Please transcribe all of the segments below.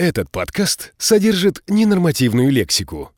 Этот подкаст содержит ненормативную лексику.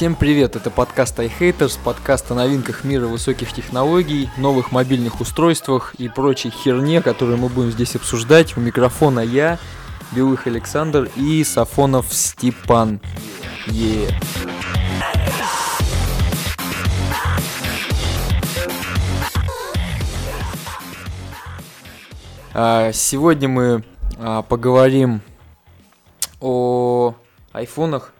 Всем привет, это подкаст iHaters, подкаст о новинках мира высоких технологий, новых мобильных устройствах и прочей херне, которую мы будем здесь обсуждать. У микрофона я, Белых Александр и Сафонов Степан. Yeah. А, сегодня мы а, поговорим о айфонах,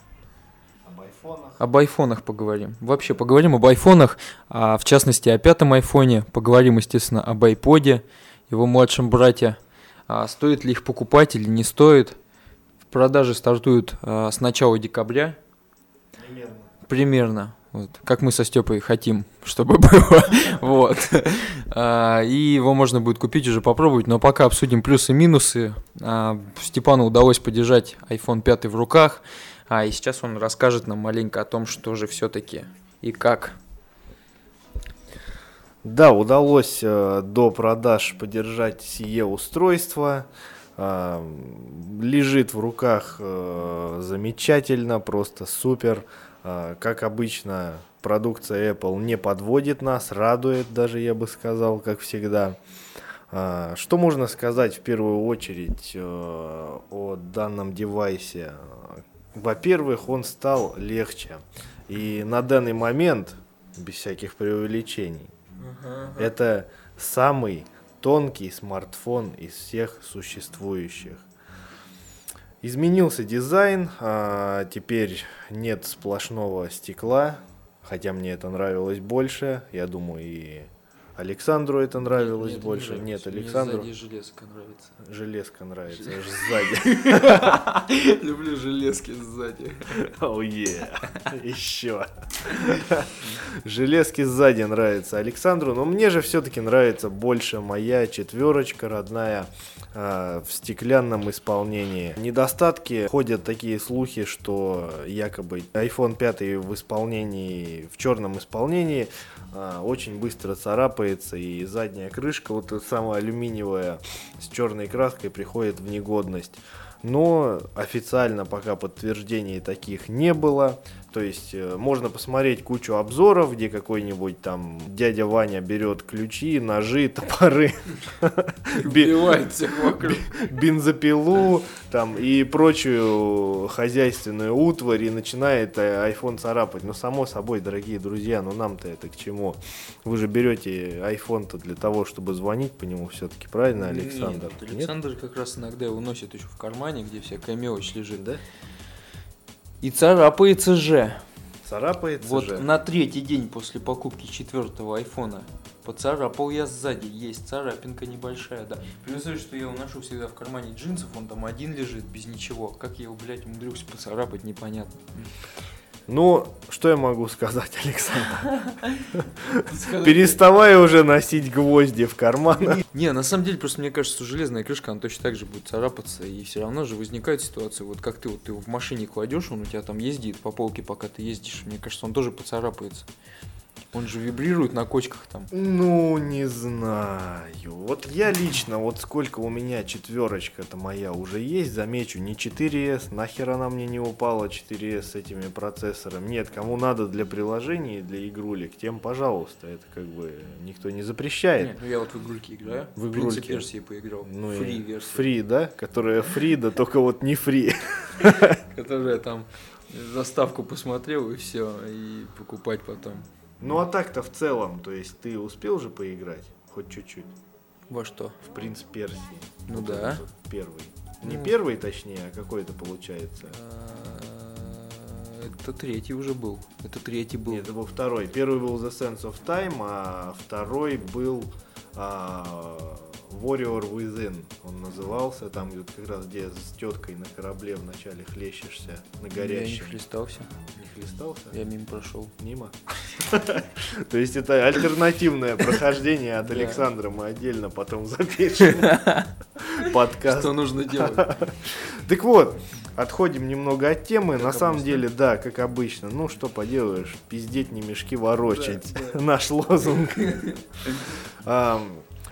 об айфонах поговорим. Вообще поговорим об айфонах, а в частности о пятом айфоне. Поговорим, естественно, об айподе, его младшем брате. А стоит ли их покупать или не стоит. В продаже стартуют а, с начала декабря. Примерно. Примерно. Вот, как мы со Степой хотим, чтобы было. вот. А, и его можно будет купить уже попробовать, но пока обсудим плюсы и минусы. А, Степану удалось подержать iPhone 5 в руках. А, и сейчас он расскажет нам маленько о том, что же все-таки и как. Да, удалось э, до продаж поддержать сие устройство. Э, лежит в руках э, замечательно, просто супер. Э, как обычно, продукция Apple не подводит нас, радует даже, я бы сказал, как всегда. Э, что можно сказать в первую очередь э, о данном девайсе? Во-первых, он стал легче. И на данный момент, без всяких преувеличений, это самый тонкий смартфон из всех существующих. Изменился дизайн, а теперь нет сплошного стекла, хотя мне это нравилось больше, я думаю и Александру это нравилось Нет, больше. не Нет, нравится. Мне Александру сзади железка нравится. железка нравится, аж сзади. Люблю железки сзади. Оу, Еще. Железки сзади нравится Александру, но мне же все-таки нравится больше моя четверочка родная а, в стеклянном исполнении. Недостатки ходят такие слухи, что якобы iPhone 5 в исполнении, в черном исполнении а, очень быстро царапается и задняя крышка, вот эта самая алюминиевая с черной краской приходит в негодность. Но официально пока подтверждений таких не было. То есть э, можно посмотреть кучу обзоров, где какой-нибудь там дядя Ваня берет ключи, ножи, топоры, би- Убивает всех вокруг. бензопилу там и прочую хозяйственную утварь и начинает э, iPhone царапать. Но само собой, дорогие друзья, ну нам-то это к чему? Вы же берете iPhone-то для того, чтобы звонить по нему все-таки, правильно, Александр? Нет, Александр как раз иногда его носит еще в кармане, где всякая мелочь лежит. Да? И царапается же. Царапается Вот же. на третий день после покупки четвертого айфона поцарапал я сзади. Есть царапинка небольшая, да. Представляешь, что я его ношу всегда в кармане джинсов, он там один лежит, без ничего. Как я его, блядь, умудрился поцарапать, непонятно. Ну, что я могу сказать, Александр? Переставай уже носить гвозди в карман. Не, на самом деле, просто мне кажется, что железная крышка, она точно так же будет царапаться, и все равно же возникает ситуация, вот как ты вот ты его в машине кладешь, он у тебя там ездит по полке, пока ты ездишь, мне кажется, он тоже поцарапается. Он же вибрирует на кочках там. Ну, не знаю. Вот я лично, вот сколько у меня четверочка-то моя уже есть, замечу, не 4S, нахер она мне не упала 4S с этими процессорами. Нет, кому надо для приложений, для игрулек, тем, пожалуйста, это как бы никто не запрещает. Не, ну я вот в игрульки играю. В В игрульки. версии поиграл. Ну и Фри версия. Фри, да? Которая фри, да только вот не фри. Которая там заставку посмотрел и все, и покупать потом. Ну а так-то в целом, то есть ты успел же поиграть? Хоть чуть-чуть. Во что? В принц Персии. Ну Вот да. Первый. Не Ну. первый, точнее, а какой это получается? А, Это третий уже был. Это третий был. Нет, это был второй. Первый был The Sense of Time, а второй был а, Warrior Within он назывался, там вот как раз где с теткой на корабле вначале хлещешься на Я не горящем. хлестался, Не хлестался? я мимо прошел. Мимо. То есть это альтернативное прохождение от. Александра. Мы отдельно потом запишем подкаст. Что нужно делать? Так вот, отходим немного от темы. Как На самом обычно. деле, да, как обычно. Ну, что поделаешь, пиздеть не мешки ворочать. Наш лозунг.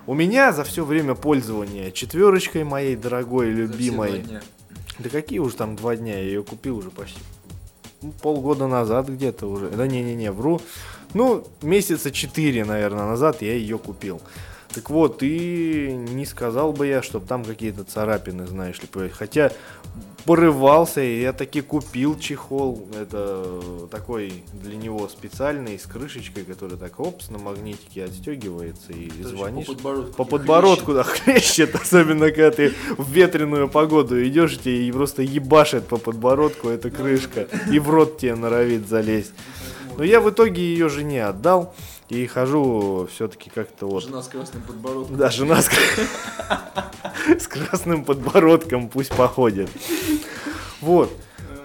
У меня за все время пользования четверочкой моей дорогой, любимой. Да какие уж там два дня, я ее купил уже почти ну, полгода назад где-то уже. Да не-не-не, вру. Ну, месяца четыре, наверное, назад я ее купил. Так вот, и не сказал бы я, чтобы там какие-то царапины, знаешь ли, появились. Хотя порывался, и я таки купил чехол. Это такой для него специальный, с крышечкой, который так, опс, на магнитике отстегивается и звонишь. По подбородку, да, хлещет, особенно когда ты в ветреную погоду идешь, и просто ебашит по подбородку эта крышка, и в рот тебе норовит залезть. Но я в итоге ее жене отдал, и хожу все-таки как-то вот... Жена с красным подбородком. Да, жена с, с красным подбородком пусть походит. Вот.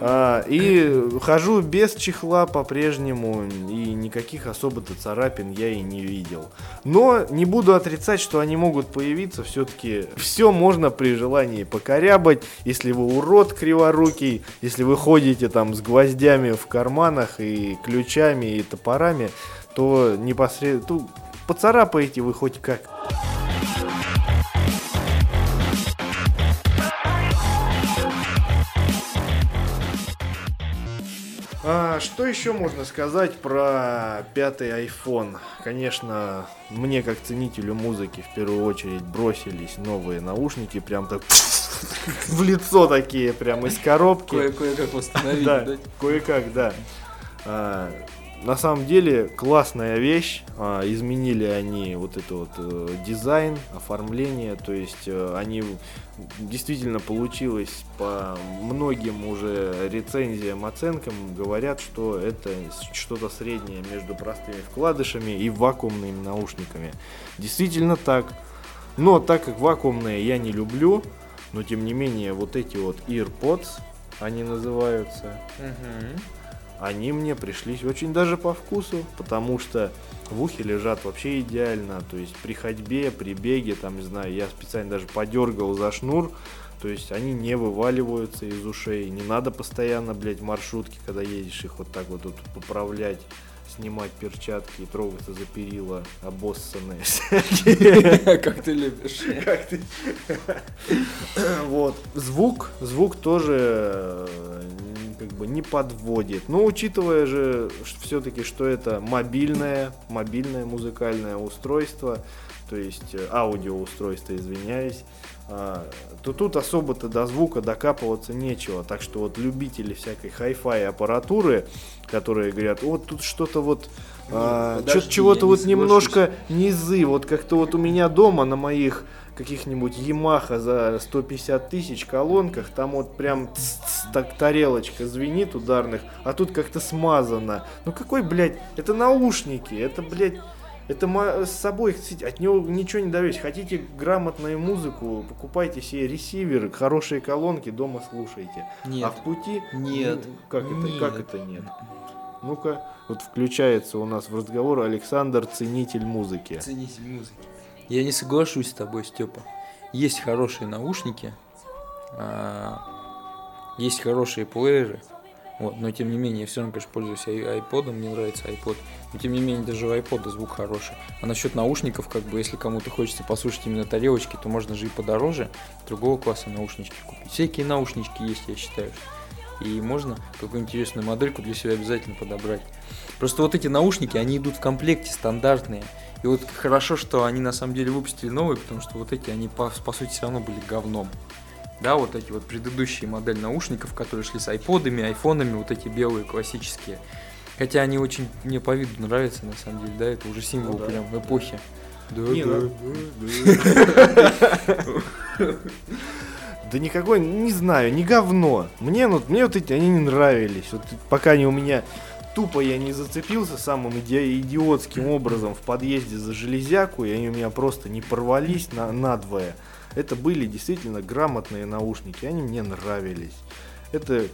А, и хожу без чехла по-прежнему, и никаких особо-то царапин я и не видел. Но не буду отрицать, что они могут появиться, все-таки все можно при желании покорябать, если вы урод криворукий, если вы ходите там с гвоздями в карманах и ключами и топорами, то непосредственно поцарапаете вы хоть как. А, что еще можно сказать про пятый iPhone? Конечно, мне как ценителю музыки в первую очередь бросились новые наушники, прям так в лицо такие, прям из коробки. Кое- Кое-как восстановить, Да, да? кое-как, да. А, на самом деле классная вещь. А, изменили они вот это вот э, дизайн, оформление. То есть э, они действительно получилось по многим уже рецензиям, оценкам говорят, что это что-то среднее между простыми вкладышами и вакуумными наушниками. Действительно так. Но так как вакуумные я не люблю, но тем не менее вот эти вот AirPods, они называются, Мгм. Они мне пришлись очень даже по вкусу, потому что в ухе лежат вообще идеально, то есть при ходьбе, при беге, там, не знаю, я специально даже подергал за шнур, то есть они не вываливаются из ушей, не надо постоянно, блядь, в маршрутке, когда едешь, их вот так вот тут поправлять, снимать перчатки и трогаться за перила обоссанные. Как ты любишь. Как ты? Вот. Звук, звук тоже э, как бы не подводит. Но учитывая же все-таки, что это мобильное, мобильное музыкальное устройство, то есть э, аудиоустройство, извиняюсь, а, то тут особо-то до звука докапываться нечего. Так что вот любители всякой хай-фай аппаратуры, которые говорят, вот тут что-то вот а, подожди, чё- чего-то вот немножко низы, вот как-то вот у меня дома на моих каких-нибудь Ямаха за 150 тысяч колонках, там вот прям так тарелочка звенит ударных, а тут как-то смазано. Ну какой, блядь, это наушники, это, блядь, это с собой, от него ничего не добьетесь. Хотите грамотную музыку, покупайте себе ресивер, хорошие колонки, дома слушайте. Нет. А в пути... Нет. Ну, Как это, Нет. как это нет? Ну-ка, вот включается у нас в разговор Александр, ценитель музыки. Ценитель музыки. Я не соглашусь с тобой, Степа. Есть хорошие наушники, а, есть хорошие плееры, вот, но тем не менее, я все равно, конечно, пользуюсь айподом, мне нравится айпод, но тем не менее, даже у айпода звук хороший. А насчет наушников, как бы, если кому-то хочется послушать именно тарелочки, то можно же и подороже другого класса наушнички купить. Всякие наушнички есть, я считаю. И можно какую-нибудь интересную модельку для себя обязательно подобрать. Просто вот эти наушники, они идут в комплекте стандартные. И вот хорошо, что они на самом деле выпустили новые, потому что вот эти, они по, по сути все равно были говном. Да, вот эти вот предыдущие модели наушников, которые шли с айподами, айфонами, вот эти белые классические. Хотя они очень мне по виду нравятся, на самом деле, да, это уже символ Ну да, прям эпохи. Да, Не, да. ну, Да никакой, не знаю, не говно. Мне, ну, мне вот эти, они не нравились. Вот пока они у меня тупо я не зацепился самым иди- идиотским образом в подъезде за железяку, и они у меня просто не порвались на, надвое. Это были действительно грамотные наушники, они мне нравились. Это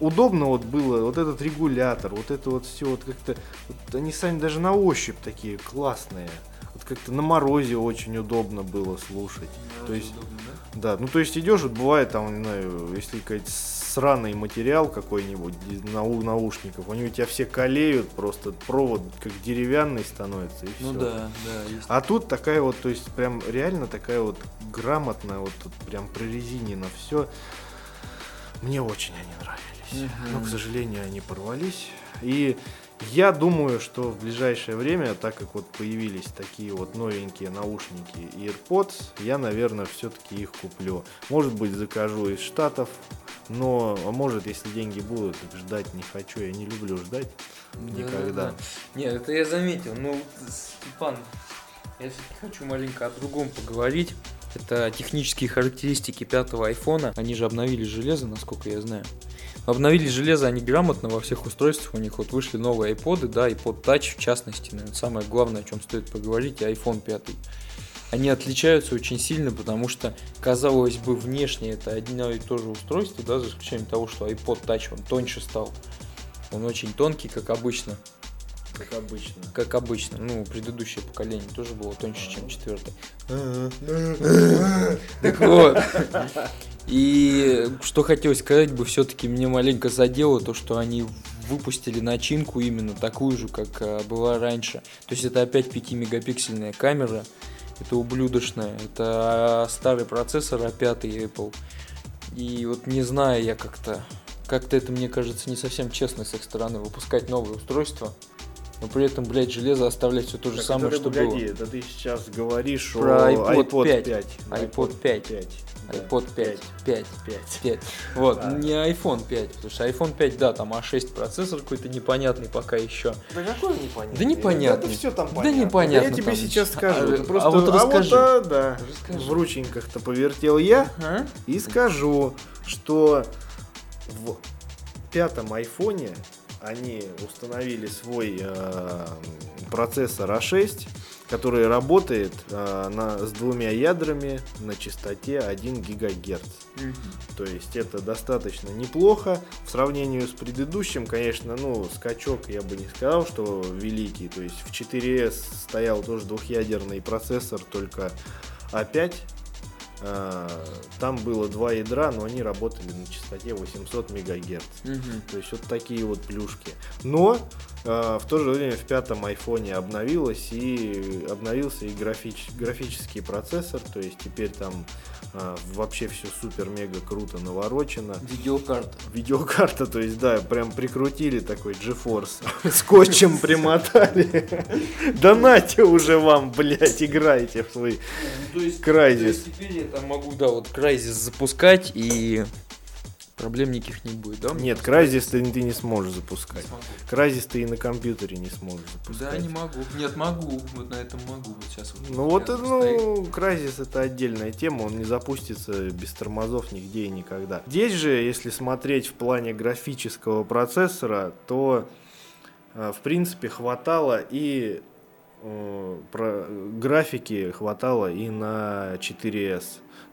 удобно вот было, вот этот регулятор, вот это вот все, вот как-то, вот они сами даже на ощупь такие классные. Вот как-то на морозе очень удобно было слушать. То есть, да, ну то есть идешь, вот бывает там, не знаю, если какой-то сраный материал какой-нибудь из нау- наушников, они у тебя все колеют, просто провод как деревянный становится и Ну все. да, да, есть. А тут такая вот, то есть прям реально такая вот грамотная, вот тут прям прорезинено все. Мне очень они нравились. Мгм. Но, к сожалению, они порвались. И я думаю, что в ближайшее время, так как вот появились такие вот новенькие наушники AirPods, я, наверное, все-таки их куплю. Может быть, закажу из Штатов, но, а может, если деньги будут, ждать не хочу. Я не люблю ждать никогда. Да-да-да. Нет, это я заметил. Ну, Степан, я все-таки хочу маленько о другом поговорить. Это технические характеристики пятого айфона. Они же обновили железо, насколько я знаю. Обновили железо они грамотно во всех устройствах. У них вот вышли новые iPod, да, iPod Touch в частности. Наверное, самое главное, о чем стоит поговорить, iPhone 5. Они отличаются очень сильно, потому что, казалось бы, внешне это одно и то же устройство, да, за исключением того, что iPod Touch, он тоньше стал. Он очень тонкий, как обычно. Как обычно. Как обычно. Ну, предыдущее поколение тоже было тоньше, чем четвертое. Так вот. И что хотелось сказать бы, все-таки мне маленько задело то, что они выпустили начинку именно такую же, как а, была раньше. То есть это опять 5-мегапиксельная камера. Это ублюдочная. Это старый процессор, а пятый Apple. И вот не знаю я как-то... Как-то это, мне кажется, не совсем честно с их стороны выпускать новые устройства. Но при этом, блядь, железо оставлять все то же Так, самое, это, что погоди, было. это ты сейчас говоришь Про о iPod iPod 5. 5. iPod 5. 5. iPod 5. 5. 5. 5. Вот, Да. не iPhone 5, потому что iPhone 5, да, там А6 процессор какой-то непонятный пока еще. Да какой непонятный? Да непонятный. Это все там Да понятно. непонятно я тебе там. сейчас скажу. А, Ты просто, а вот расскажи. да, да. Расскажи. В рученьках-то повертел я А? и скажу, что в пятом айфоне они установили свой э, процессор А6, который работает э, на, с двумя ядрами на частоте 1 ГГц. То есть это достаточно неплохо в сравнении с предыдущим, конечно, ну, скачок я бы не сказал, что великий. То есть в 4S стоял тоже двухъядерный процессор, только А5. А, Там было два ядра, но они работали на частоте 800 МГц. Мгм. То есть вот такие вот плюшки. Но э, в то же время в пятом айфоне обновилось и обновился и графич- графический процессор. То есть теперь там э, вообще все супер-мега круто наворочено. Видеокарта. Видеокарта, то есть, да, прям прикрутили такой GeForce, скотчем примотали. Донате уже вам, блядь, играйте в свой есть, Crysis. теперь я там могу, да, вот Crysis запускать и проблем никаких не будет, да? Нет, Crysis ты, ты не сможешь запускать. Crysis ты и на компьютере не сможешь запускать. Да, не могу. Нет, могу. Вот на этом могу. Вот сейчас вот Ну вот, стоит. ну, Crysis это отдельная тема, он не запустится без тормозов нигде и никогда. Здесь же, если смотреть в плане графического процессора, то, э, в принципе, хватало и э, про, графики хватало и на 4S.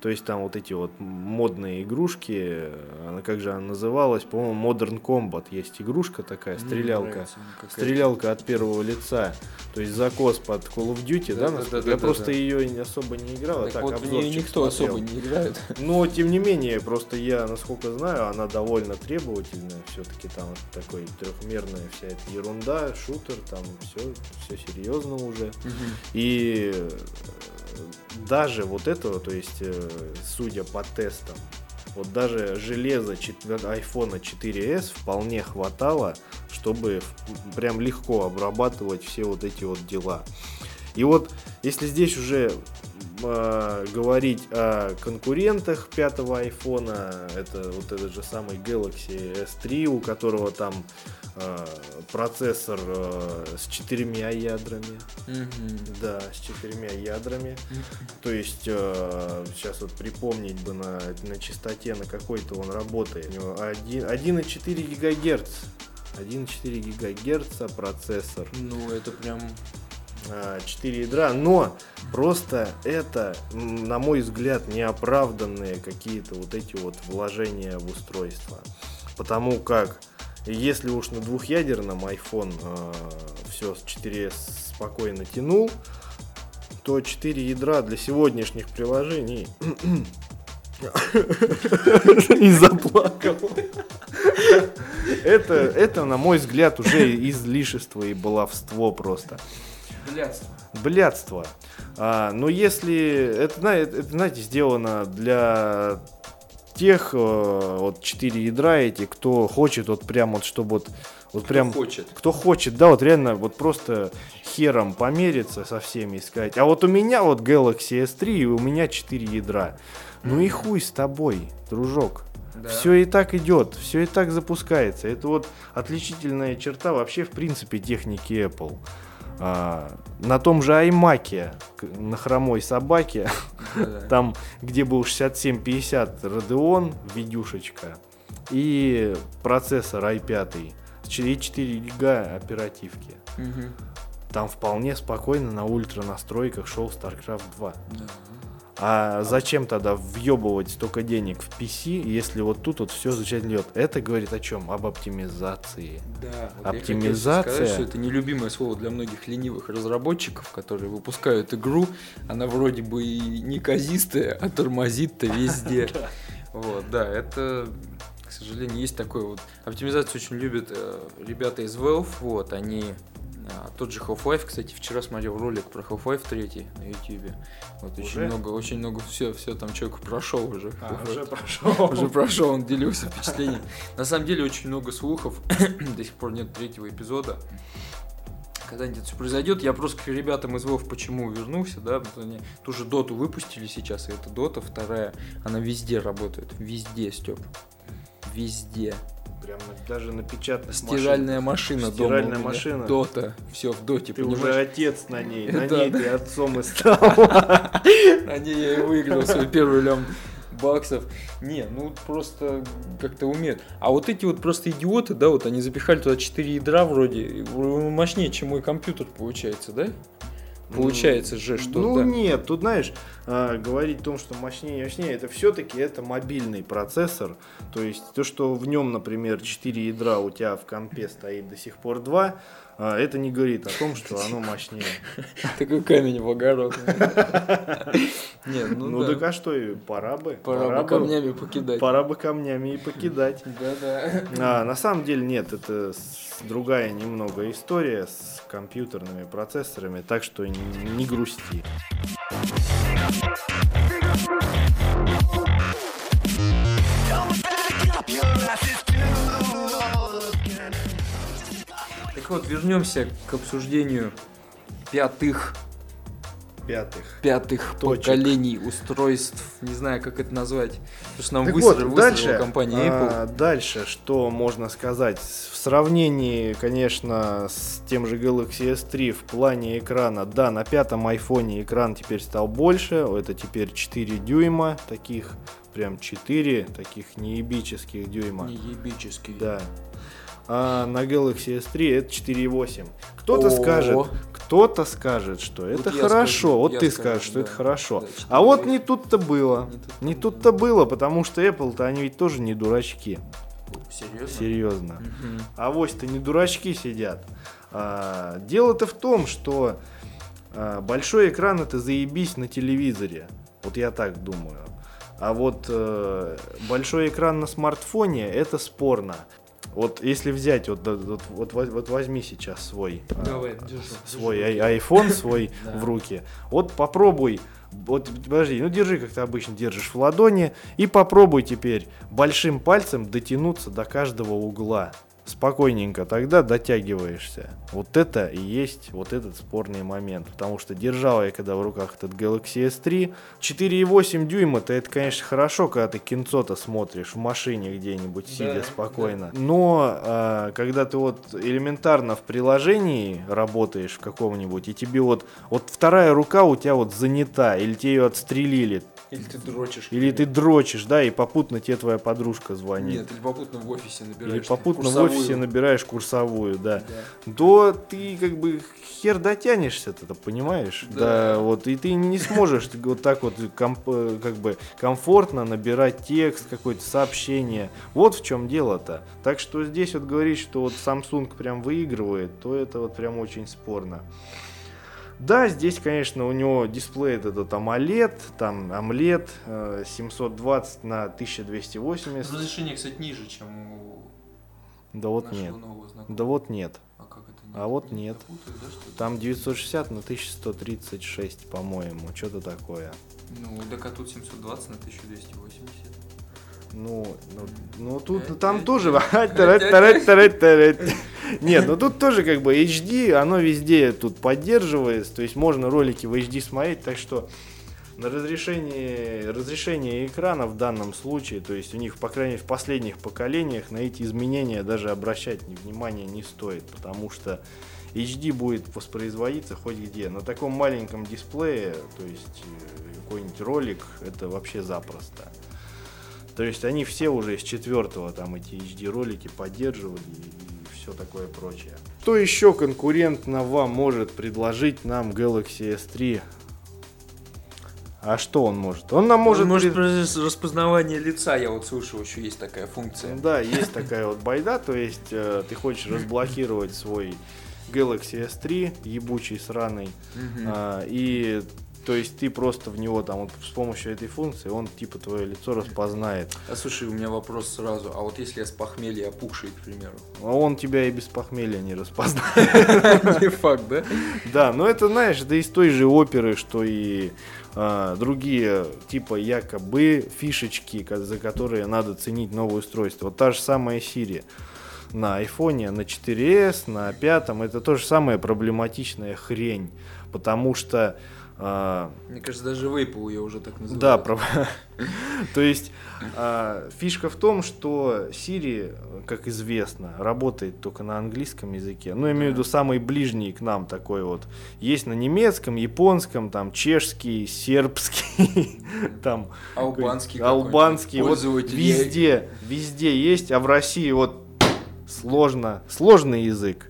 То есть там вот эти вот модные игрушки, она как же она называлась, по-моему, Modern Combat есть игрушка такая, стрелялка. нравится. Стрелялка от первого лица, то есть закос под Call of Duty, да? Да, да, да, Я да, просто да. ее особо не играл, а Так, так вот в нее никто смотрел. особо не играет. Но тем не менее, просто я, насколько знаю, она довольно требовательная, все-таки там вот такой трехмерная вся эта ерунда, шутер, там все, все серьезно уже. И э, даже вот этого, то есть, э, судя по тестам, вот даже железа айфона 4s вполне хватало, чтобы прям легко обрабатывать все вот эти вот дела. И вот если здесь уже э, говорить о конкурентах пятого айфона, это вот этот же самый Galaxy S3, у которого там э, процессор э, с четырьмя ядрами, Мгм. да, с четырьмя ядрами. То есть, э, сейчас вот припомнить бы на, на частоте, на какой-то он работает. У него один- 1,4 гигагерц 1,4 гигагерца процессор. Ну, это прям... 4 ядра, но просто это, на мой взгляд, неоправданные какие-то вот эти вот вложения в устройство. Потому как, если уж на двухъядерном iPhone э, все с 4S спокойно тянул, то 4 ядра для сегодняшних приложений и заплакал. Это, это, на мой взгляд, уже излишество и баловство просто. Блядство. Блядство. А, но если это, это, знаете, сделано для тех э, вот четыре ядра эти, кто хочет вот прям вот, чтобы вот вот кто прям хочет. кто хочет, да, вот реально вот просто хером помериться со всеми и сказать, а вот у меня вот Galaxy S3 и у меня 4 ядра. Ну и хуй с тобой, дружок. Да. Все и так идет, все и так запускается. Это вот отличительная черта вообще в принципе техники Apple. А, на том же iMac, на хромой собаке, Да-да. там, где был 6750 Radeon, видюшечка, и процессор i5, с 4 4 гига оперативки. Мгм. Там вполне спокойно на ультра настройках шел StarCraft 2. Да. А зачем тогда въебывать столько денег в PC, если вот тут вот все идет? Это говорит о чем? Об оптимизации. Да, вот я Оптимизация. сказать, что это нелюбимое слово для многих ленивых разработчиков, которые выпускают игру, она вроде бы и неказистая, а тормозит-то везде. Вот, да, это, к сожалению, есть такое вот. Оптимизацию очень любят э, ребята из Valve, вот, они а, тот же Half-Life, кстати, вчера смотрел ролик про Half-Life 3 на YouTube. Вот очень Уже? много, очень много, все, все, там человек прошел уже. Вот. прошел. Уже прошел, он делился впечатлением. На самом деле очень много слухов, до сих пор нет третьего эпизода. Когда-нибудь это произойдет, я просто к ребятам из Вов почему вернулся, да, потому они ту же доту выпустили сейчас, и эта дота вторая, она везде работает, везде, Степ. Везде. Прям даже на печатных Стиральная машина дома. Стиральная меня. машина. Дота. Все, в доте, Ты понимаешь? уже отец на ней, на ней ты отцом и стал. На ней я и выиграл свой первый лям баксов. Не, ну просто как-то умеют. А вот эти вот просто идиоты, да, вот они запихали туда 4 ядра вроде, мощнее, чем мой компьютер получается, да? Получается же, что Ну да. нет, тут знаешь, а, говорить о том, что мощнее, мощнее, это все-таки это мобильный процессор. То есть то, что в нем, например, 4 ядра у тебя в компе стоит до сих пор 2, а, это не говорит о том, что оно мощнее. Такой камень в огород. Нет, Ну, ну так а что, пора бы. Пора бы камнями покидать. Пора бы камнями и покидать. Да-да. А, на самом деле нет, это другая немного история с компьютерными процессорами, так что не грусти. Вот, вернемся к обсуждению пятых Пятых. пятых Точек. поколений устройств, не знаю, как это назвать, потому что нам Так высрала, вот, дальше, компания Apple. а, дальше, что можно сказать? В сравнении, конечно, с тем же Galaxy S3 в плане экрана, да, на пятом айфоне экран теперь стал больше, это теперь 4 дюйма, таких прям 4, таких неебических дюйма. Неебический. Да. А на Galaxy S3 это 4.8. Кто-то скажет, кто-то скажет, что это я хорошо. скажу, вот ты скажу, скажешь, что да. это хорошо. Да, а вот 4.8. не тут-то было. Не тут-то Не было. потому что Apple-то они ведь тоже не дурачки. Серьезно? Серьезно. Мгм. А вось-то не дурачки сидят. А, дело-то в том, что а, большой экран это заебись на телевизоре. Вот я так думаю. А вот э, большой экран на смартфоне это спорно. Вот если взять, вот, вот, вот, вот возьми сейчас свой, а, Давай, держу. свой держу. ай- iPhone свой в руки. Вот попробуй, вот подожди, ну держи, как ты обычно держишь в ладони, и попробуй теперь большим пальцем дотянуться до каждого угла. Спокойненько тогда дотягиваешься. Вот это и есть вот этот спорный момент. Потому что держал я когда в руках этот Galaxy S3. 4,8 дюйма, то это, конечно, хорошо, когда ты кинцо-то смотришь в машине где-нибудь, сидя Да, спокойно. Но а, когда ты вот элементарно в приложении работаешь в каком-нибудь, и тебе вот, вот вторая рука у тебя вот занята, или тебе ее отстрелили, Или ты дрочишь. Или ты дрочишь, да, и попутно тебе твоя подружка звонит. Нет, или попутно в офисе набираешь. Или попутно курсовую. в офисе набираешь курсовую, да. Да. То ты как бы хер дотянешься-то, понимаешь? Да. Да. вот, и ты не сможешь вот так вот комп- э, как бы комфортно набирать текст, какое-то сообщение. Вот в чем дело-то. Так что здесь вот говорить, что вот Samsung прям выигрывает, то это вот прям очень спорно. Да, здесь, конечно, у него дисплей этот AMOLED, там AMOLED э, 720 на 1280. Разрешение, кстати, ниже, чем у Да вот нет. Да вот нет. А как это А вот не нет. напутаю, да? Там 960 на 1136, по-моему. Что-то такое. Ну, так а тут 720 на 1280. Ну, ну, ну тут Э, там э, тоже. Нет, ну тут тоже как бы HD, оно везде тут поддерживается. То есть можно ролики в HD смотреть, так что на разрешение, разрешение экрана в данном случае, то есть у них, по крайней мере, в последних поколениях на эти изменения даже обращать ни- внимания не стоит, потому что HD будет воспроизводиться хоть где. На таком маленьком дисплее, то есть э, какой-нибудь ролик, это вообще запросто. То есть они все уже с четвертого там эти HD ролики поддерживали и все такое прочее. Что еще конкурентно вам может предложить нам Galaxy S3? А что он может? Он нам может... Может, пред- может распознавание лица, я вот слышал, еще есть такая функция. Да, есть такая вот байда, то есть э, ты хочешь разблокировать свой Galaxy S3, ебучий, сраный, а, и то есть ты просто в него там вот с помощью этой функции он типа твое лицо распознает. А слушай, у меня вопрос сразу. А вот если я с похмелья опухший, к примеру? А он тебя и без похмелья не распознает. Не факт, да? Да, но это, знаешь, да из той же оперы, что и а, другие, типа якобы фишечки, за которые надо ценить новое устройство. Вот та же самая Siri на айфоне, на 4S, на 5, это то же самая проблематичная хрень, потому что а, Мне кажется, даже вейпу я уже так называю. Да, прав- то есть а, фишка в том, что Siri, как известно, работает только на английском языке. Ну, я имею в виду самый ближний к нам такой вот. Есть на немецком, японском, там чешский, сербский, там Албанский. албанский, вот везде, везде есть, а в России вот сложно, сложный язык.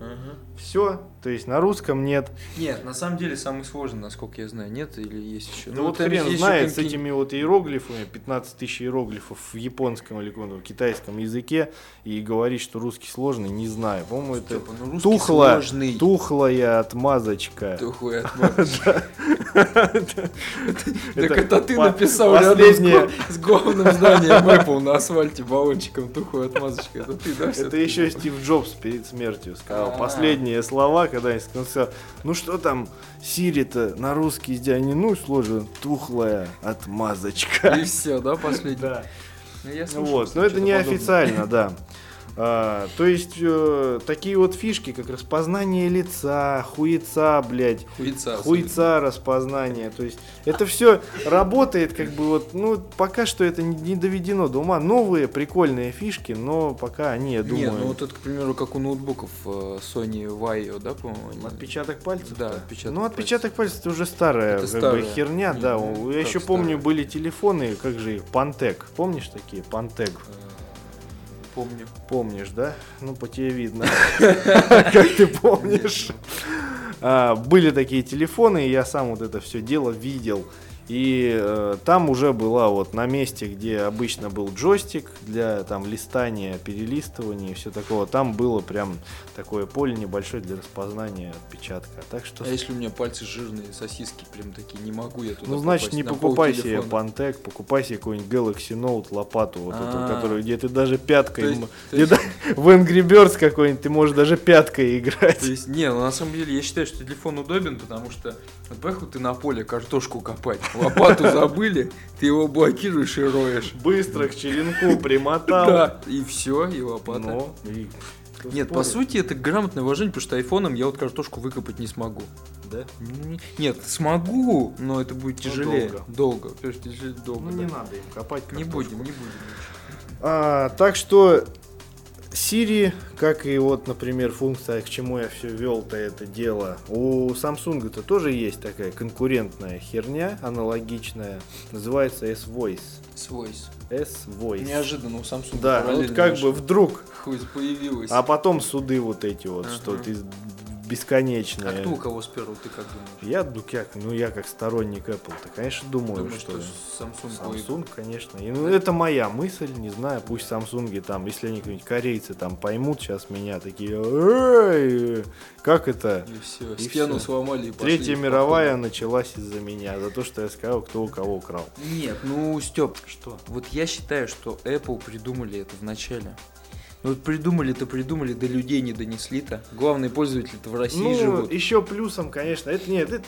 Все, то есть на русском нет. Нет, на самом деле самый сложный, насколько я знаю, нет или есть еще? Ну, вот там хрен знает с этими вот иероглифами, 15 тысяч иероглифов в японском или каком-то китайском языке, и говорить, что русский сложный, не знаю. По-моему, это ну, русский тухлая, сложный. тухлая отмазочка. Так Это ты написал рядом с последнее- главным зданием Apple на асфальте баллончиком тухлой отмазочкой. Это ты, да? Это еще Стив Джобс перед смертью сказал. А. Последние слова, когда он сказал, ну что там, Сири-то на русский ну сложно, тухлая отмазочка. И все, да, последний? Да. Ну, я Вот, но это что-то не подобное. официально, да. А, то есть э, такие вот фишки, как распознание лица, хуеца, блядь, Хуйца. хуйца распознание. То есть это все работает, как бы вот, ну, пока что это не, не доведено до ума. Новые прикольные фишки, но пока они, я Не, думаю, ну вот это, к примеру, как у ноутбуков э, Sony Vaio, да, по-моему? они- отпечаток пальцев. Да, отпечаток Ну, отпечаток пальцев это уже старая, Это как старая. бы херня, Не, да. ну, я еще помню, старая? были телефоны, как же их, Пантек. Помнишь такие? Пантек. Э, Помню. Помнишь, да? Ну, по тебе видно. Как ты помнишь. А, Были такие телефоны, и я сам вот это все дело видел. И э, там уже была вот на месте, где обычно был джойстик для там листания, перелистывания и все такого, там было прям такое поле небольшое для распознания отпечатка. Так что, А если у меня пальцы жирные, сосиски прям такие, не могу я туда ну значит попасть не на покупай себе. Пантек, покупай себе какой-нибудь Galaxy Note лопату, вот эту, А. которую где ты даже пяткой, есть- где да- в Angry Birds какой-нибудь ты можешь даже пяткой играть. То есть, не, ну на самом деле я считаю, что телефон удобен, потому что поехал ты на поле картошку копать, лопату забыли, ты его блокируешь и роешь. Быстро к черенку примотал. Да, и все, и лопата. Ну, и Нет, по сути это грамотное вложение, потому что айфоном я вот картошку выкопать не смогу. Да? Нет, смогу, но это будет Ну, тяжелее. долго. Долго. тяжелее долго. Ну да. не надо им копать Не будем, не будем. А, так что Siri, как и вот, например, функция, к чему я все вел-то это дело, у Samsung-то тоже есть такая конкурентная херня, аналогичная, называется S-Voice. S-Voice. S-Voice. Неожиданно у Samsung Да, вот как бы вдруг, Хуй появилось. а потом суды вот эти вот, Ага. что ты бесконечные. А кто у кого сперва, ты как думаешь? Я, ну, как, ну, я как сторонник Apple, то, конечно, думаю, Думаешь, что... что Samsung будет? Samsung, конечно. И, ну, это моя мысль, не знаю, пусть Samsung там, если они какие-нибудь корейцы там поймут сейчас меня, такие, «Эй, как это? И все, И стену всё. сломали и пошли Третья мировая поход. началась из-за меня, за то, что я сказал, кто у кого украл. Нет, ну, Степ, Что? вот я считаю, что Apple придумали это в начале. Ну вот придумали-то придумали, до людей не донесли-то. Главные пользователи-то в России Ну, живут. еще плюсом, конечно, это нет, это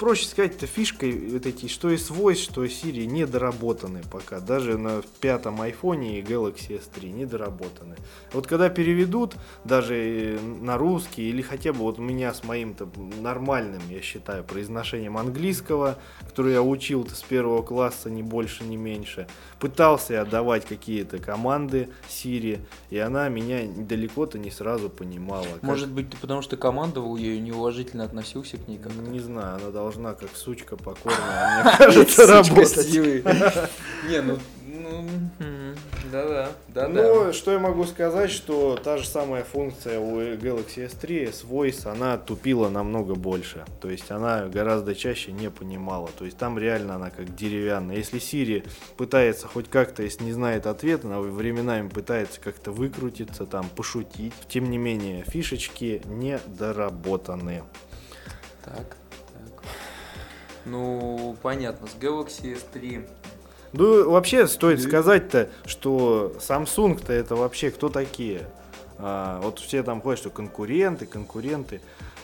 проще сказать, это фишкой вот эти, что и Voice, что и Siri недоработаны пока. Даже на пятом айфоне и Galaxy S3 недоработаны. Вот когда переведут даже э, на русский или хотя бы вот у меня с моим-то нормальным, я считаю, произношением английского, который я учил-то с первого класса, ни больше, ни меньше, пытался я давать какие-то команды Siri, и она меня далеко-то не сразу понимала. Как- Может быть, ты потому что командовал ее и неуважительно относился к ней как-то? не знаю, она должна как сучка покорная, мне кажется, работать. Не, ну, ну, да-да, да-да. Ну, что я могу сказать, что та же самая функция у Galaxy S3, S-Voice, она тупила намного больше. То есть она гораздо чаще не понимала. То есть там реально она как деревянная. Если Siri пытается хоть как-то, если не знает ответа, она временами пытается как-то выкрутиться, там, пошутить. Тем не менее, фишечки недоработаны. Так, так. Ну, понятно, с Galaxy S3. Ну, вообще стоит сказать-то, что Samsung-то это вообще кто такие? А, вот все там ходят, что конкуренты, конкуренты.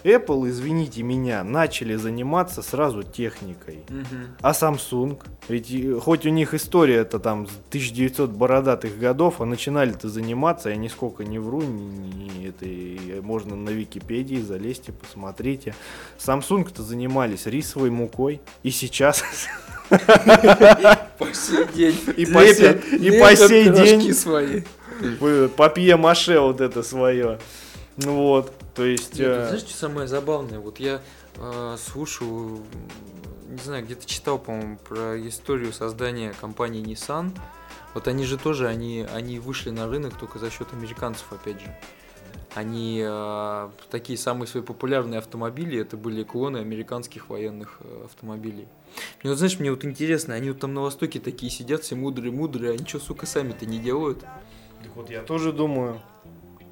Apple, извините меня, начали заниматься сразу техникой. Мгм. А Samsung, ведь и- хоть у них история это там с 1900 бородатых годов, а начинали-то заниматься, я нисколько не вру, не, не- это и можно на Википедии залезьте, посмотрите. Samsung-то занимались рисовой мукой, и сейчас По сей день. И по сей- день. свои. Вы- папье-маше вот это свое. Ну вот, то есть... Нет, э, ты знаешь, что самое забавное? Вот я э, слушаю, м, не знаю, где-то читал, по-моему, про историю создания компании Nissan. Вот они же тоже, они, они вышли на рынок только за счет американцев, опять же. Они э, такие самые свои популярные автомобили, это были клоны американских военных э, автомобилей. Мне вот, знаешь, мне вот интересно, они вот там на Востоке такие сидят, все мудрые-мудрые, они что, сука, сами-то не делают? так вот я тоже думаю.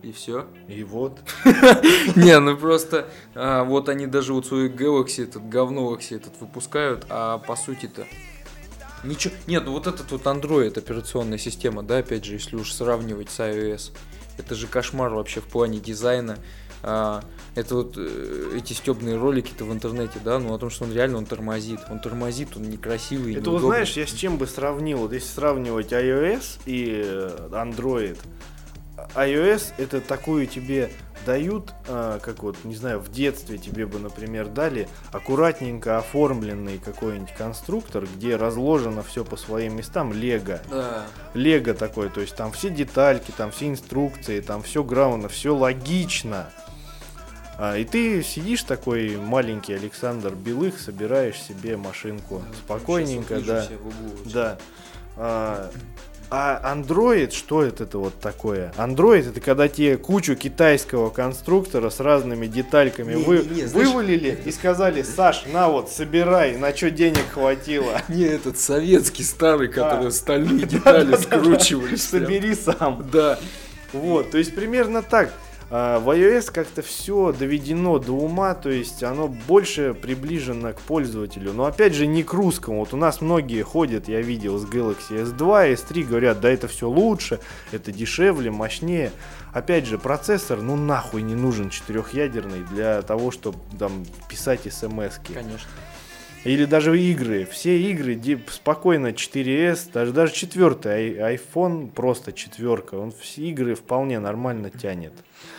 И все. И вот. Не, ну просто а, вот они даже вот свой Galaxy, этот говно этот выпускают, а по сути-то ничего. Нет, ну вот этот вот Android операционная система, да, опять же, если уж сравнивать с iOS, это же кошмар вообще в плане дизайна. А, это вот э, эти стебные ролики-то в интернете, да, ну о том, что он реально он тормозит. Он тормозит, он некрасивый. Это вот неудобный. знаешь, я с чем бы сравнил? Вот если сравнивать iOS и Android. iOS это такую тебе дают, а, как вот, не знаю, в детстве тебе бы, например, дали аккуратненько оформленный какой-нибудь конструктор, где разложено все по своим местам, лего. Да. Лего такой, то есть там все детальки, там все инструкции, там все грамотно, все логично. А, и ты сидишь такой маленький Александр Белых, собираешь себе машинку да, себя в углу да. А, а Android, что это, это вот такое? Android это когда тебе кучу китайского конструктора с разными детальками Не, вы, не, не, знаешь- вывалили и сказали, Саш, на вот, собирай, на что денег хватило. Не, этот советский старый, который стальные детали скручивались. прям. Собери сам. Да. Вот, то есть примерно так. А, В iOS как-то все доведено до ума, то есть оно больше приближено к пользователю. Но опять же не к русскому. Вот у нас многие ходят, я видел с Galaxy S2, S3, говорят, да это все лучше, это дешевле, мощнее. Опять же, процессор, ну нахуй не нужен четырехъядерный для того, чтобы там писать смс -ки. Конечно. Или даже игры. Все игры спокойно 4S, даже, даже четвертый ай- iPhone, просто четверка. Он все игры вполне нормально тянет.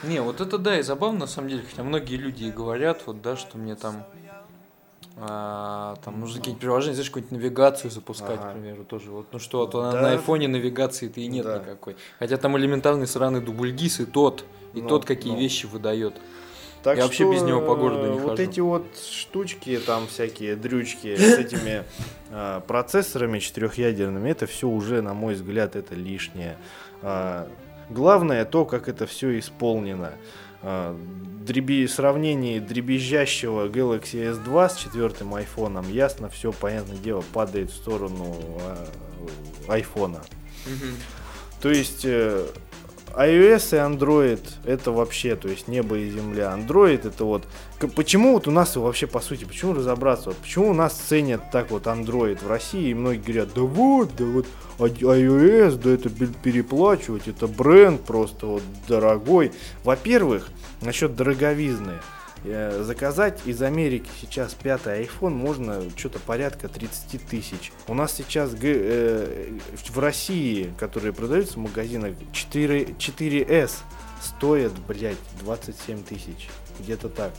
Не, вот это да, и забавно на самом деле, хотя многие люди и говорят, вот да, что мне там а, там нужно какие-нибудь приложения, знаешь, какую-нибудь навигацию запускать, Ага. к примеру, тоже. Вот, ну что, а то на- Да. на айфоне навигации-то и нет Да. никакой. Хотя там элементарный сраный дубльгиз и тот, и Ну, тот какие ну. вещи выдает. Так Я вообще без него по городу не э, Вот хожу. эти вот штучки, там всякие дрючки с этими э, процессорами четырехъядерными, это все уже, на мой взгляд, это лишнее. А, Главное то, как это все исполнено. А, Дреби... Сравнение дребезжащего Galaxy S2 с четвертым айфоном, ясно, все, понятное дело, падает в сторону айфона. То есть э, iOS и Android это вообще, то есть небо и земля. Android это вот... Почему вот у нас вообще, по сути, почему разобраться? Вот почему у нас ценят так вот Android в России? И многие говорят, да вот, да вот а- iOS, да это переплачивать, это бренд просто вот дорогой. Во-первых, насчет дороговизны. Заказать из Америки сейчас пятый iPhone можно что-то порядка 30 тысяч. У нас сейчас э, в России, которые продаются в магазинах, 4, 4S стоят, блядь, 27 тысяч. Где-то так.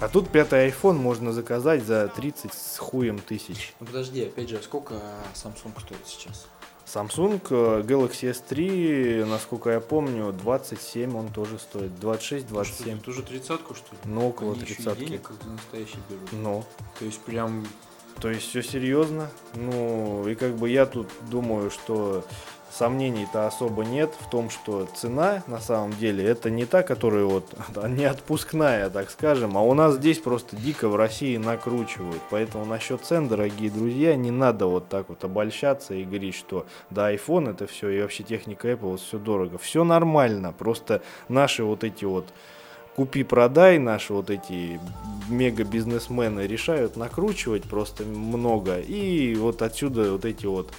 А тут пятый iPhone можно заказать за 30 с хуем тысяч. Ну подожди, опять же, а сколько Samsung стоит сейчас? Samsung э, Galaxy S3, насколько я помню, 27 он тоже стоит. 26, 27. Ты уже тридцатку, что ли? Ну, около тридцатки. как настоящий берут. Ну, То есть прям То есть все серьезно. Ну, и как бы я тут думаю, что сомнений-то особо нет в том, что цена на самом деле это не та, которая вот не отпускная, так скажем, а у нас здесь просто дико в России накручивают. Поэтому насчет цен, дорогие друзья, не надо вот так вот обольщаться и говорить, что да, iPhone это все и вообще техника Apple, вот все дорого. Все нормально, просто наши вот эти вот купи-продай, наши вот эти мега-бизнесмены решают накручивать просто много. И вот отсюда вот эти вот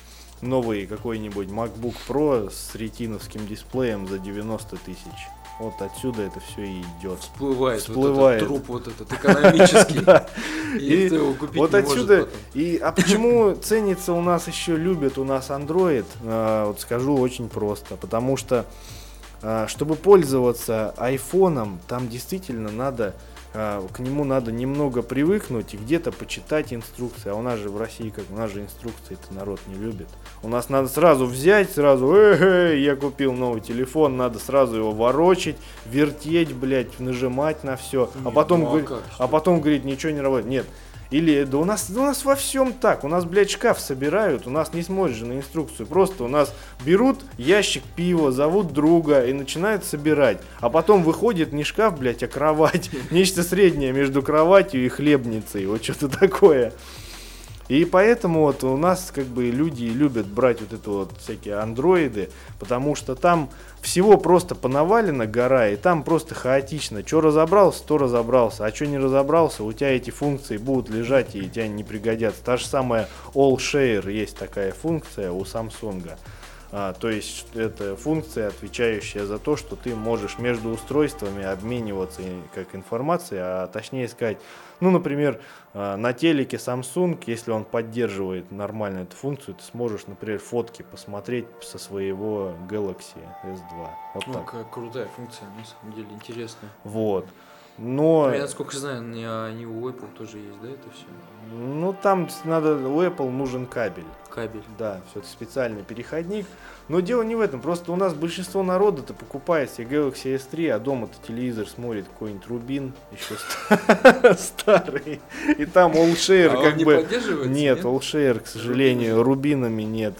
новый какой-нибудь MacBook Pro с ретиновским дисплеем за 90 тысяч. Вот отсюда это все и идет. всплывает, Всплывает. вот этот труп вот этот экономический. И его купить Вот отсюда. И, а почему ценится у нас еще любят у нас Android? А, вот скажу очень просто. Потому что, а, чтобы пользоваться айфоном, там действительно надо к нему надо немного привыкнуть и где-то почитать инструкции. А у нас же в России, как у нас же инструкции это народ не любит. У нас надо сразу взять, сразу, э я купил новый телефон, надо сразу его ворочить, вертеть, блядь, нажимать на все, а Не, потом ну а как? а потом говорит, ничего не работает. Нет. Или да у нас, да у нас во всем так. У нас, блядь, шкаф собирают, у нас не смотришь на инструкцию. Просто у нас берут ящик пива, зовут друга и начинают собирать. А потом выходит не шкаф, блядь, а кровать. Нечто среднее между кроватью и хлебницей. Вот что-то такое. И поэтому вот у нас как бы люди любят брать вот это вот всякие андроиды, потому что там всего просто понавалена гора, и там просто хаотично. Что разобрался, то разобрался, а что не разобрался, у тебя эти функции будут лежать и тебе не пригодятся. Та же самая All Share есть такая функция у Samsung. А, то есть это функция, отвечающая за то, что ты можешь между устройствами обмениваться как информацией, а точнее сказать, ну, например, а, на телеке Samsung, если он поддерживает нормально эту функцию, ты сможешь, например, фотки посмотреть со своего Galaxy S2. Вот Ну, так. крутая функция, на самом деле, интересная. Вот. Но, Ну, Я, насколько знаю, не у Apple тоже есть, да, это все? ну, там надо, у Apple нужен кабель. Кабель. Да, все специальный переходник. Но дело не в этом. Просто у нас большинство народа-то покупает себе Galaxy S3, а дома-то телевизор смотрит какой-нибудь Рубин, еще старый. И там Allshare а как не бы... Нет, Allshare, к сожалению, рубинами нет.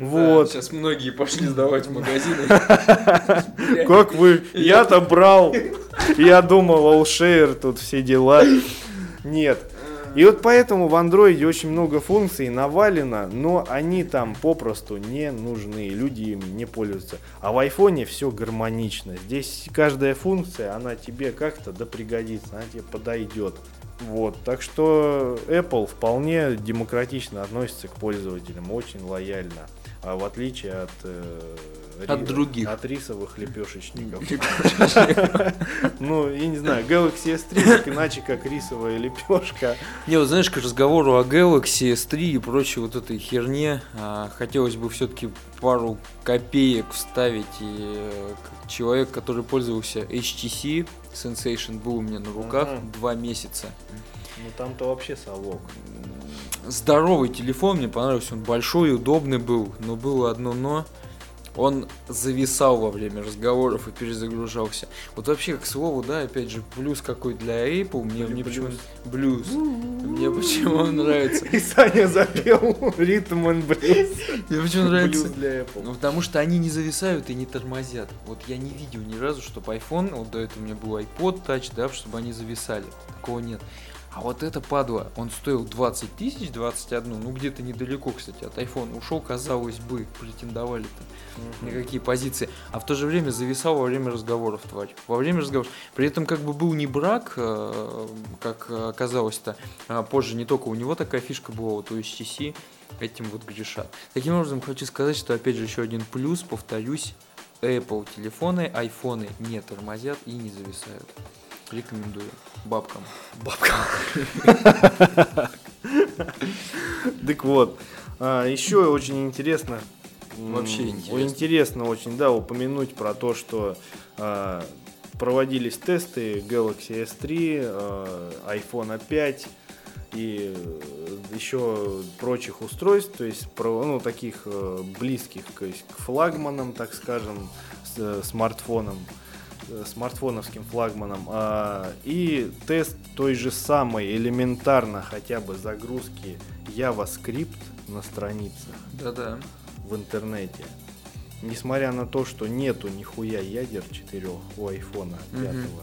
Вот. Сейчас многие пошли сдавать в магазины. Как вы? Я-то брал. Я думал, Allshare, тут все дела. Нет. И вот поэтому в андроиде очень много функций навалено, но они там попросту не нужны, люди ими не пользуются. А в айфоне все гармонично. Здесь каждая функция, она тебе как-то да пригодится, она тебе подойдет. Вот, так что Apple вполне демократично относится к пользователям, очень лояльно. А в отличие от, э, От других. от рисовых лепешечников. Ну, я не знаю, Galaxy S3 так иначе, как рисовая лепешка. Не, вот знаешь, к разговору о Galaxy S3 и прочей вот этой херне, а, хотелось бы все-таки пару копеек вставить. И э, человек, который пользовался HTC Sensation, был у меня на руках два месяца. Ну там-то вообще совок. Здоровый телефон, мне понравился, он большой, удобный был, но было одно но. Он зависал во время разговоров и перезагружался. Вот вообще, к слову, да, опять же, плюс какой для Apple, мне, мне почему блюз. Мне почему он нравится. И Саня запел ритм and блюз. Мне почему нравится. Блюз для Apple. Ну, потому что они не зависают и не тормозят. Вот я не видел ни разу, чтобы iPhone, вот до этого у меня был iPod Touch, да, чтобы они зависали. Такого нет. А вот это падла, он стоил 20 тысяч, 21, ну где-то недалеко, кстати, от iPhone. Ушел, казалось бы, претендовали-то на какие позиции. А в то же время зависал во время разговоров, тварь. Во время разговоров. При этом как бы был не брак, э, как оказалось-то. А позже не только у него такая фишка была, вот у HTC этим вот грешат. Таким образом, хочу сказать, что опять же еще один плюс, повторюсь, Apple телефоны, айфоны не тормозят и не зависают. Рекомендую бабкам. Так вот, а, еще очень интересно. Вообще интересно. Интересно очень, да, упомянуть про то, что а, проводились тесты Galaxy S3, а, iPhone 5 и э, еще прочих устройств, то есть ну, таких э, близких то есть, к флагманам, так скажем, э, смартфонам смартфоновским флагманом. А, и тест той же самой элементарно хотя бы загрузки JavaScript на страницах Да-да. в интернете. Несмотря на то, что нету нихуя ядер четырех у айфона пятого,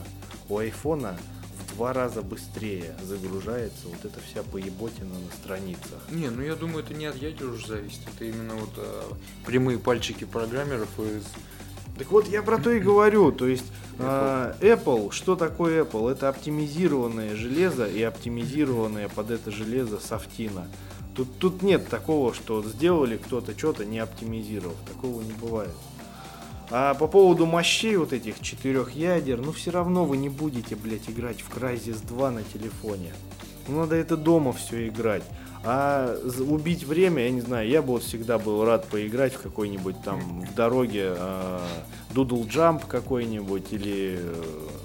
у айфона в два раза быстрее загружается вот эта вся поеботина на страницах. Не, ну я думаю, это не от ядер уже зависит. Это именно вот э, прямые пальчики программеров из Так вот, я про то и говорю. То есть а, Apple, что такое Apple? Это оптимизированное железо и оптимизированное под это железо софтина. Тут, тут нет такого, что сделали кто-то что-то не оптимизировав. Такого не бывает. А по поводу мощей вот этих четырех ядер, ну все равно вы не будете, блядь, играть в Crysis 2 на телефоне. Ну, надо это дома все играть. А убить время, я не знаю, я бы вот всегда был рад поиграть в какой-нибудь там в дороге а, Doodle Jump какой-нибудь или э,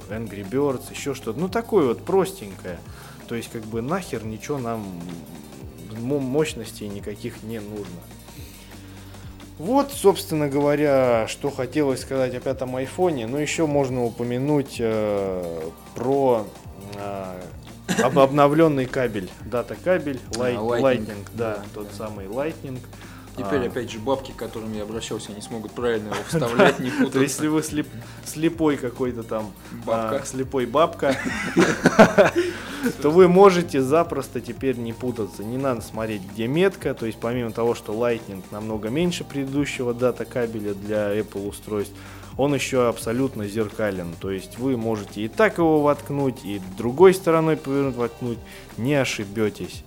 Angry Birds, еще что-то. Ну, такое вот простенькое. То есть, как бы нахер ничего нам мощностей никаких не нужно. Вот, собственно говоря, что хотелось сказать о пятом айфоне. Ну, еще можно упомянуть э, про э, об- обновленный кабель. Дата кабель, Light- Lightning. Lightning, да, Да, тот да. самый Lightning. Теперь, А. опять же, бабки, к которым я обращался, не смогут правильно его вставлять, не путаться. То есть, если вы слеп- слепой какой-то там Бабка. а, слепой бабка, то вы можете запросто теперь не путаться. Не надо смотреть, где метка. То есть, помимо того, что Lightning намного меньше предыдущего дата кабеля для Apple устройств, он еще абсолютно зеркален. То есть вы можете и так его воткнуть, и другой стороной повернуть воткнуть, не ошибетесь.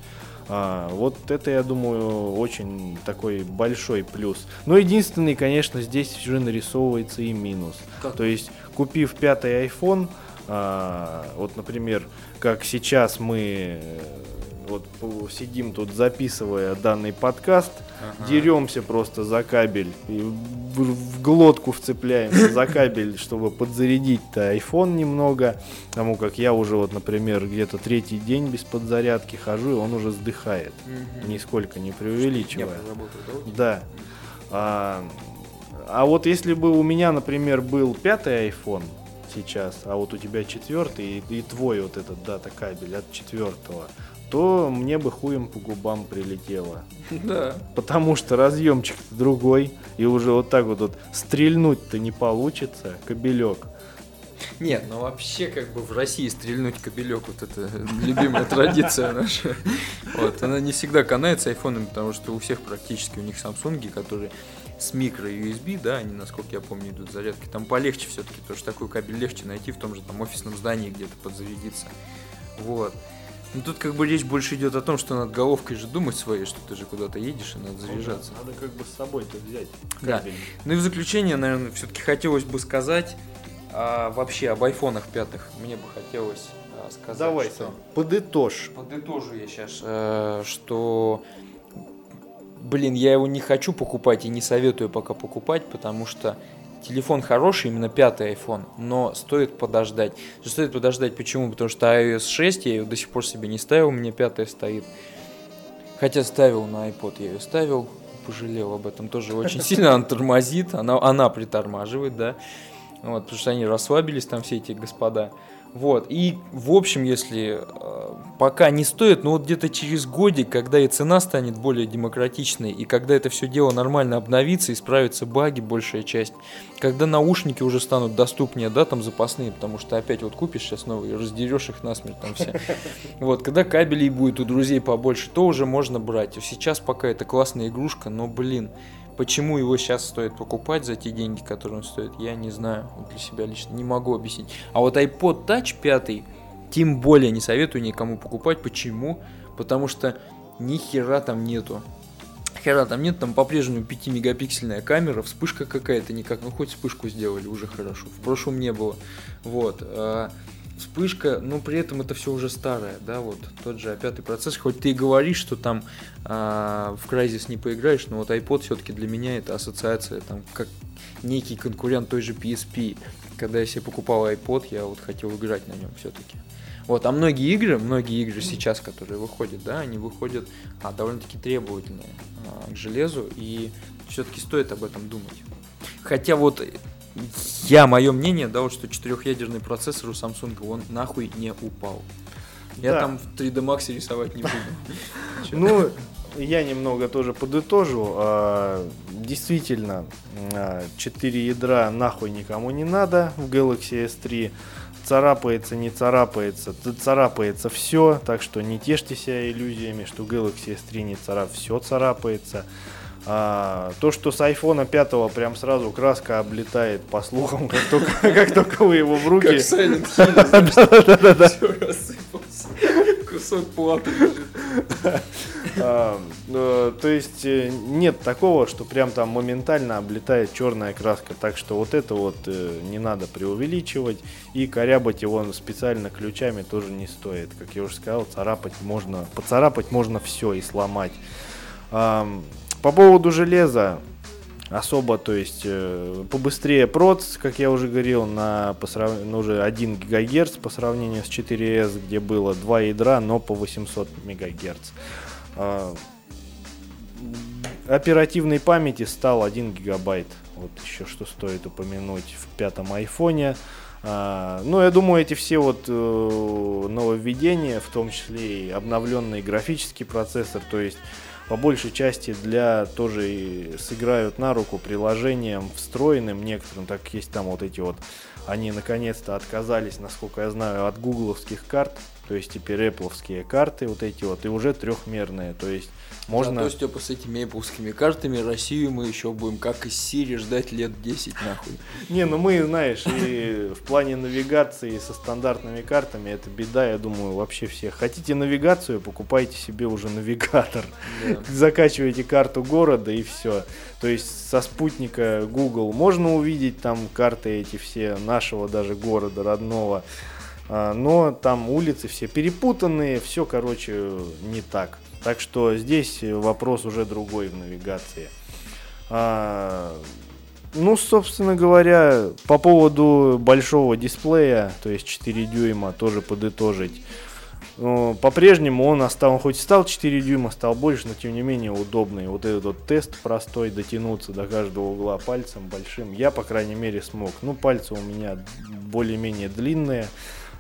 А, вот это, я думаю, очень такой большой плюс. Но единственный, конечно, здесь уже нарисовывается и минус. Как? То есть, купив пятый iPhone, а, вот, например, как сейчас мы вот сидим тут записывая данный подкаст, Ага. деремся просто за кабель и в, в глотку вцепляемся за кабель, чтобы подзарядить-то iPhone немного. Потому как я уже вот, например, где-то третий день без подзарядки хожу, и он уже сдыхает. Мгм. Нисколько не преувеличивая. Да. А, а вот если бы у меня, например, был пятый iPhone сейчас, а вот у тебя четвертый и, и твой вот этот дата кабель от четвертого, то мне бы хуем по губам прилетело. Да. Потому что разъемчик другой, и уже вот так вот, вот стрельнуть-то не получится, кабелек. Нет, ну вообще как бы в России стрельнуть кабелек, вот это любимая традиция наша. Вот, она не всегда канает с айфонами, потому что у всех практически у них самсунги, которые с микро USB, да, они, насколько я помню, идут зарядки. Там полегче все-таки, потому что такой кабель легче найти в том же там офисном здании где-то подзарядиться. Вот. Ну тут как бы речь больше идет о том, что над головкой же думать своей, что ты же куда-то едешь и надо заряжаться. Надо как бы с собой-то взять. Да. Ну и в заключение, наверное, все-таки хотелось бы сказать а, вообще об айфонах пятых. Мне бы хотелось а, сказать, Давай, что... Подытожь. Подытожу я сейчас, что, блин, я его не хочу покупать и не советую пока покупать, потому что телефон хороший, именно пятый iPhone, но стоит подождать. Стоит подождать, почему? Потому что iOS 6 я ее до сих пор себе не ставил, у меня пятая стоит. Хотя ставил на iPod, я ее ставил, пожалел об этом тоже очень сильно, она тормозит, она, она притормаживает, да, вот, потому что они расслабились там все эти господа. Вот, и в общем, если э, пока не стоит, но вот где-то через годик, когда и цена станет более демократичной, и когда это все дело нормально обновится, исправятся баги, большая часть, когда наушники уже станут доступнее, да, там запасные, потому что опять вот купишь сейчас новые, раздерешь их насмерть там все. Вот, когда кабелей будет у друзей побольше, то уже можно брать. Сейчас пока это классная игрушка, но, блин, Почему его сейчас стоит покупать за те деньги, которые он стоит, я не знаю. Для себя лично не могу объяснить. А вот iPod Touch 5, тем более не советую никому покупать. Почему? Потому что ни хера там нету. Хера там нет, там по-прежнему 5-мегапиксельная камера, вспышка какая-то никак, ну хоть вспышку сделали, уже хорошо. В прошлом не было. Вот. Вспышка, но при этом это все уже старое, да, вот тот же пятый процесс, хоть ты и говоришь, что там а, в Crysis не поиграешь, но вот iPod все-таки для меня это ассоциация, там, как некий конкурент той же PSP. Когда я себе покупал iPod, я вот хотел играть на нем все-таки. Вот, а многие игры, многие игры сейчас, которые выходят, да, они выходят а, довольно-таки требовательные а, к железу, и все-таки стоит об этом думать. Хотя вот я, мое мнение, да, вот что четырехъядерный процессор у Samsung, он нахуй не упал. Я да. там в 3D Max рисовать не буду. Ну, я немного тоже подытожу. А, действительно, 4 а, ядра нахуй никому не надо в Galaxy S3. Царапается, не царапается, царапается все, так что не тешьте себя иллюзиями, что Galaxy S3 не царап, все царапается. А, то, что с айфона 5 прям сразу краска облетает по слухам, как только, как только вы его в руки... Как Silent Hill, Все рассыпался. Кусок платы а, ну, То есть э, нет такого, что прям там моментально облетает черная краска. Так что вот это вот э, не надо преувеличивать. И корябать его специально ключами тоже не стоит. Как я уже сказал, царапать можно, поцарапать можно все и сломать. По поводу железа, особо, то есть э, побыстрее проц, как я уже говорил, на, по срав... ну, уже 1 ГГц по сравнению с 4S, где было 2 ядра, но по 800 МГц. Э, оперативной памяти стал 1 гигабайт. Вот еще что стоит упомянуть в пятом айфоне. А, ну, я думаю, эти все вот э, нововведения, в том числе и обновленный графический процессор, то есть по большей части для тоже сыграют на руку приложениям встроенным некоторым, так есть там вот эти вот, они наконец-то отказались, насколько я знаю, от гугловских карт, то есть теперь Apple карты вот эти вот, и уже трехмерные, то есть можно... Зато, Степа, с этими эпплскими картами Россию мы еще будем, как из Сирии, ждать лет 10 нахуй. Не, ну мы, знаешь, и в плане навигации со стандартными картами это беда, я думаю, вообще всех. Хотите навигацию, покупайте себе уже навигатор. Да. Закачивайте карту города и все. То есть со спутника Google можно увидеть там карты эти все нашего даже города родного. А, но там улицы все перепутанные, все, короче, не так. Так что здесь вопрос уже другой в навигации. А, ну, собственно говоря, по поводу большого дисплея, то есть 4 дюйма, тоже подытожить. Ну, по-прежнему он остал, он хоть стал 4 дюйма, стал больше, но тем не менее удобный. Вот этот вот тест простой, дотянуться до каждого угла пальцем большим, я, по крайней мере, смог. Ну, пальцы у меня более-менее длинные.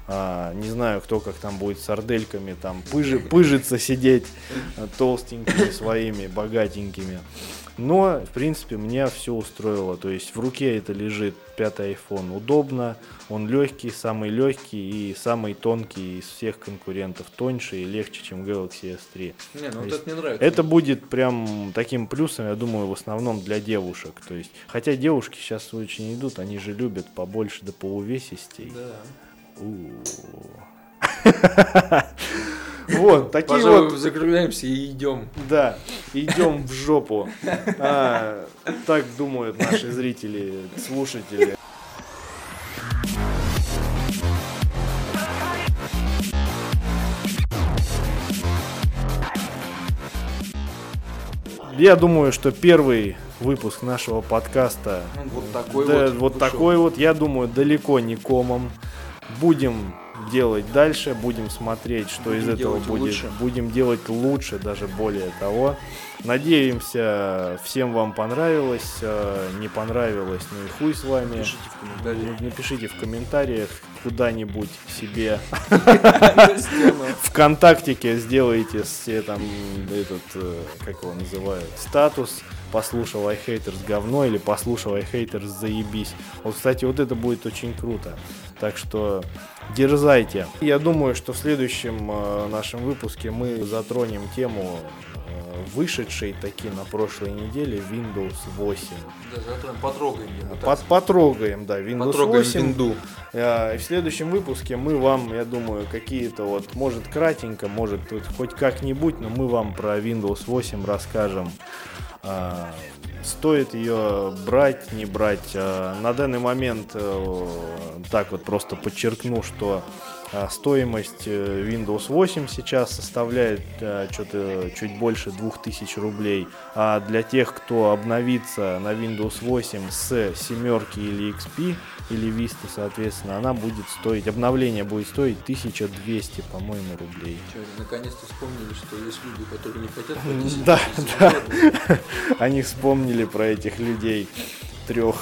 А, не знаю, кто как там будет с сардельками, там пыжи, пыжиться сидеть толстенькими своими, богатенькими. Но, в принципе, меня все устроило. То есть в руке это лежит пятый iPhone удобно, он легкий, самый легкий и самый тонкий из всех конкурентов, тоньше и легче, чем Galaxy S3. Не, ну вот это мне нравится. Это будет прям таким плюсом, я думаю, в основном для девушек. То есть, хотя девушки сейчас очень идут, они же любят побольше да по увесистей. Да. Вот, такие Пожалуй, вот... закругляемся и идем. Да, идем в жопу. А, так думают наши зрители, слушатели. я думаю, что первый выпуск нашего подкаста, Ну, вот такой да, вот. вот такой вот, я думаю, далеко не комом. Будем делать дальше, будем смотреть, что Будем из этого будет. лучше. Будем делать лучше, даже более того. Надеемся, всем вам понравилось. э, Не понравилось, ну и хуй с вами. Пишите в комментариях. Напишите в комментариях куда-нибудь себе. ВКонтактике сделайте все там этот, э, как его называют, статус послушал iHaters говно или послушал iHaters заебись. Вот, кстати, вот это будет очень круто. Так что дерзайте. Я думаю, что в следующем э, нашем выпуске мы затронем тему э, вышедшей таки на прошлой неделе Windows 8. Да, потрогаем его. Под, потрогаем, да, Windows Потрогаем 8. винду. А, и В следующем выпуске мы вам, я думаю, какие-то вот, может кратенько, может тут хоть как-нибудь, но мы вам про Windows 8 расскажем. А, Стоит ее брать, не брать. А, На данный момент, э, так вот просто подчеркну, что стоимость э, Windows 8 сейчас составляет что-то чуть больше 2000 рублей. А для тех, кто обновится на Windows 8 с семерки или XP, или Vista, соответственно, она будет стоить, обновление будет стоить 1200, по-моему, рублей. Наконец-то вспомнили, что есть люди, которые не хотят Да, 10 да. Они вспомнили про этих людей трех.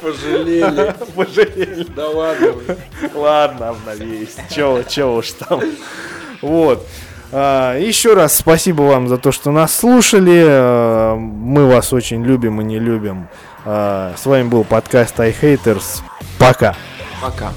Пожалели. Пожалели. Да ладно. Ладно, обновились. Чего, чего уж там. Вот. А, Еще раз спасибо вам за то, что нас слушали. А, Мы вас очень любим и не любим. А, С вами был подкаст iHaters. Пока. Пока.